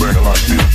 Break it like this.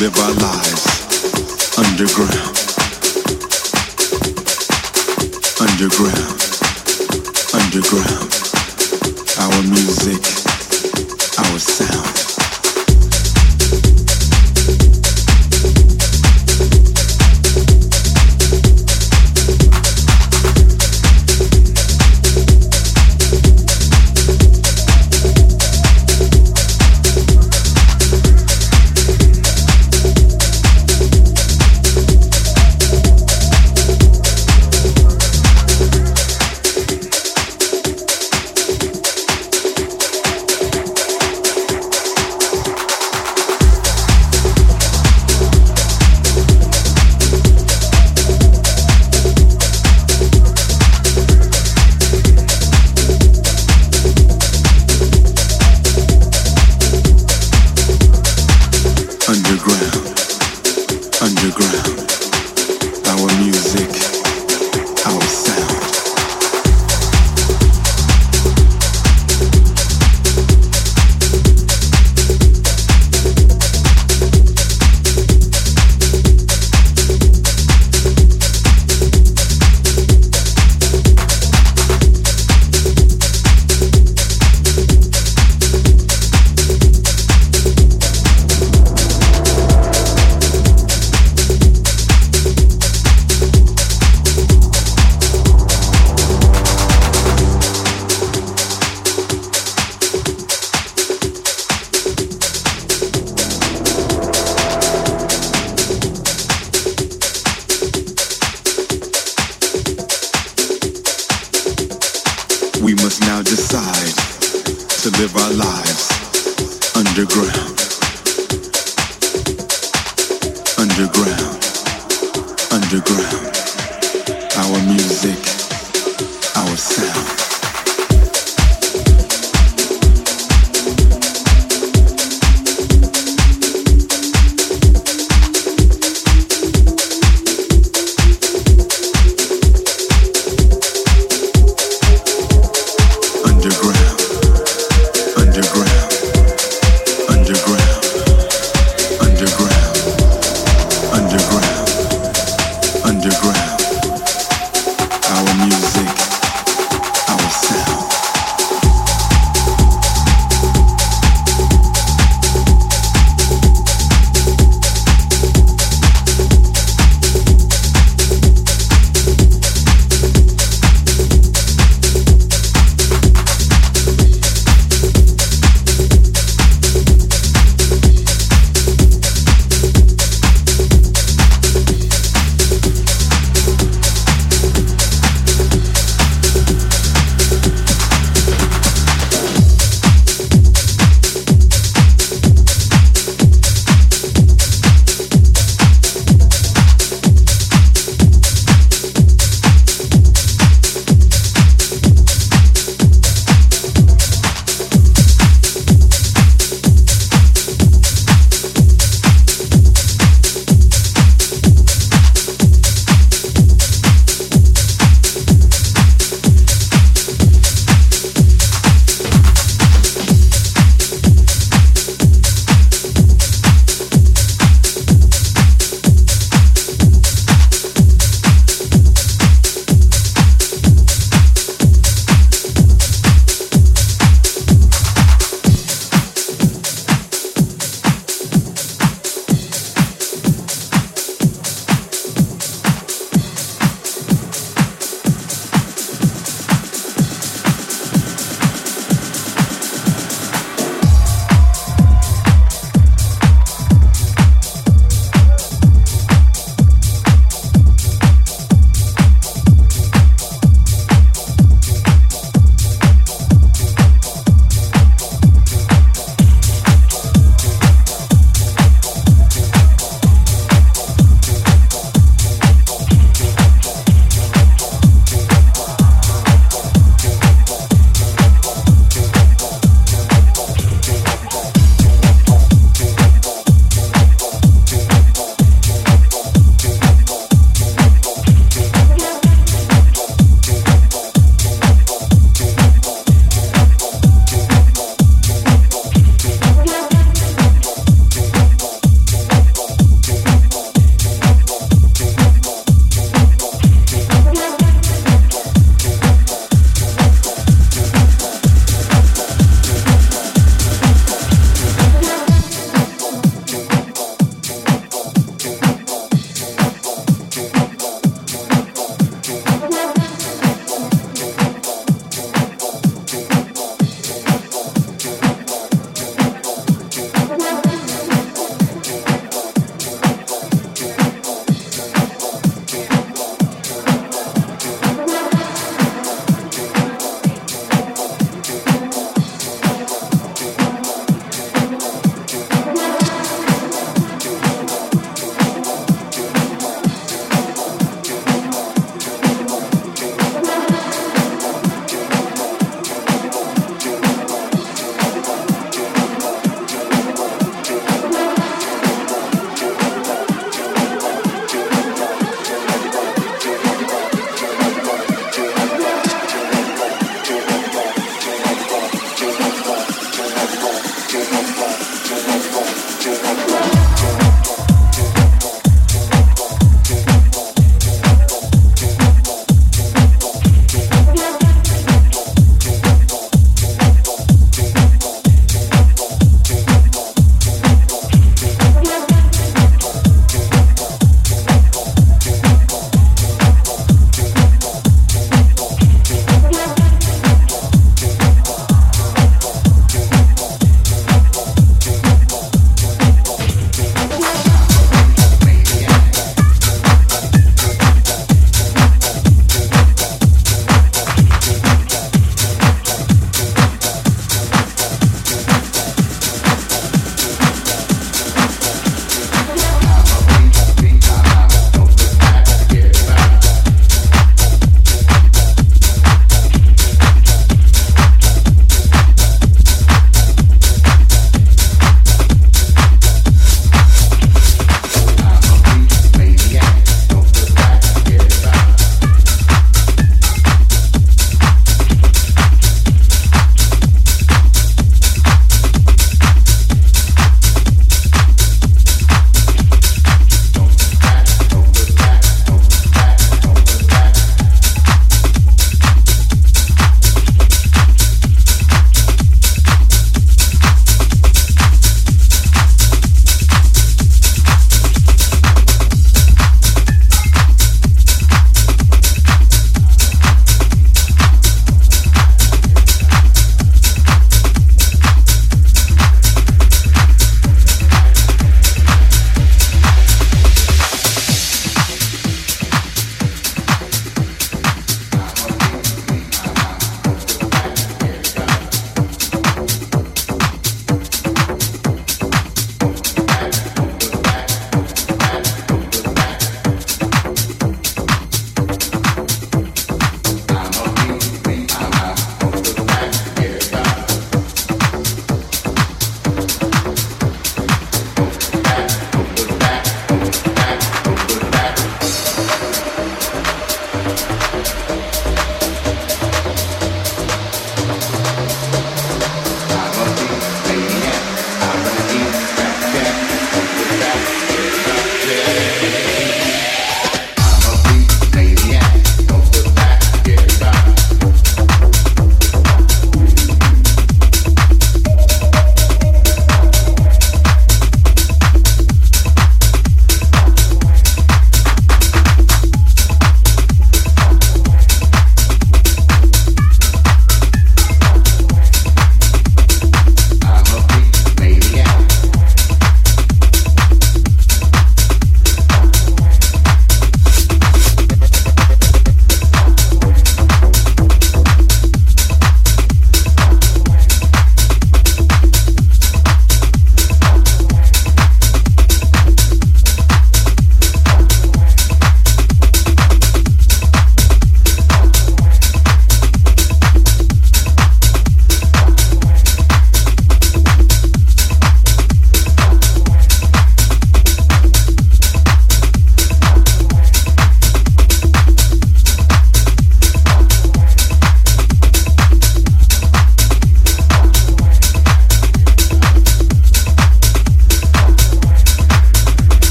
live our lives underground. Underground. Underground. live our lives underground. Underground. Underground.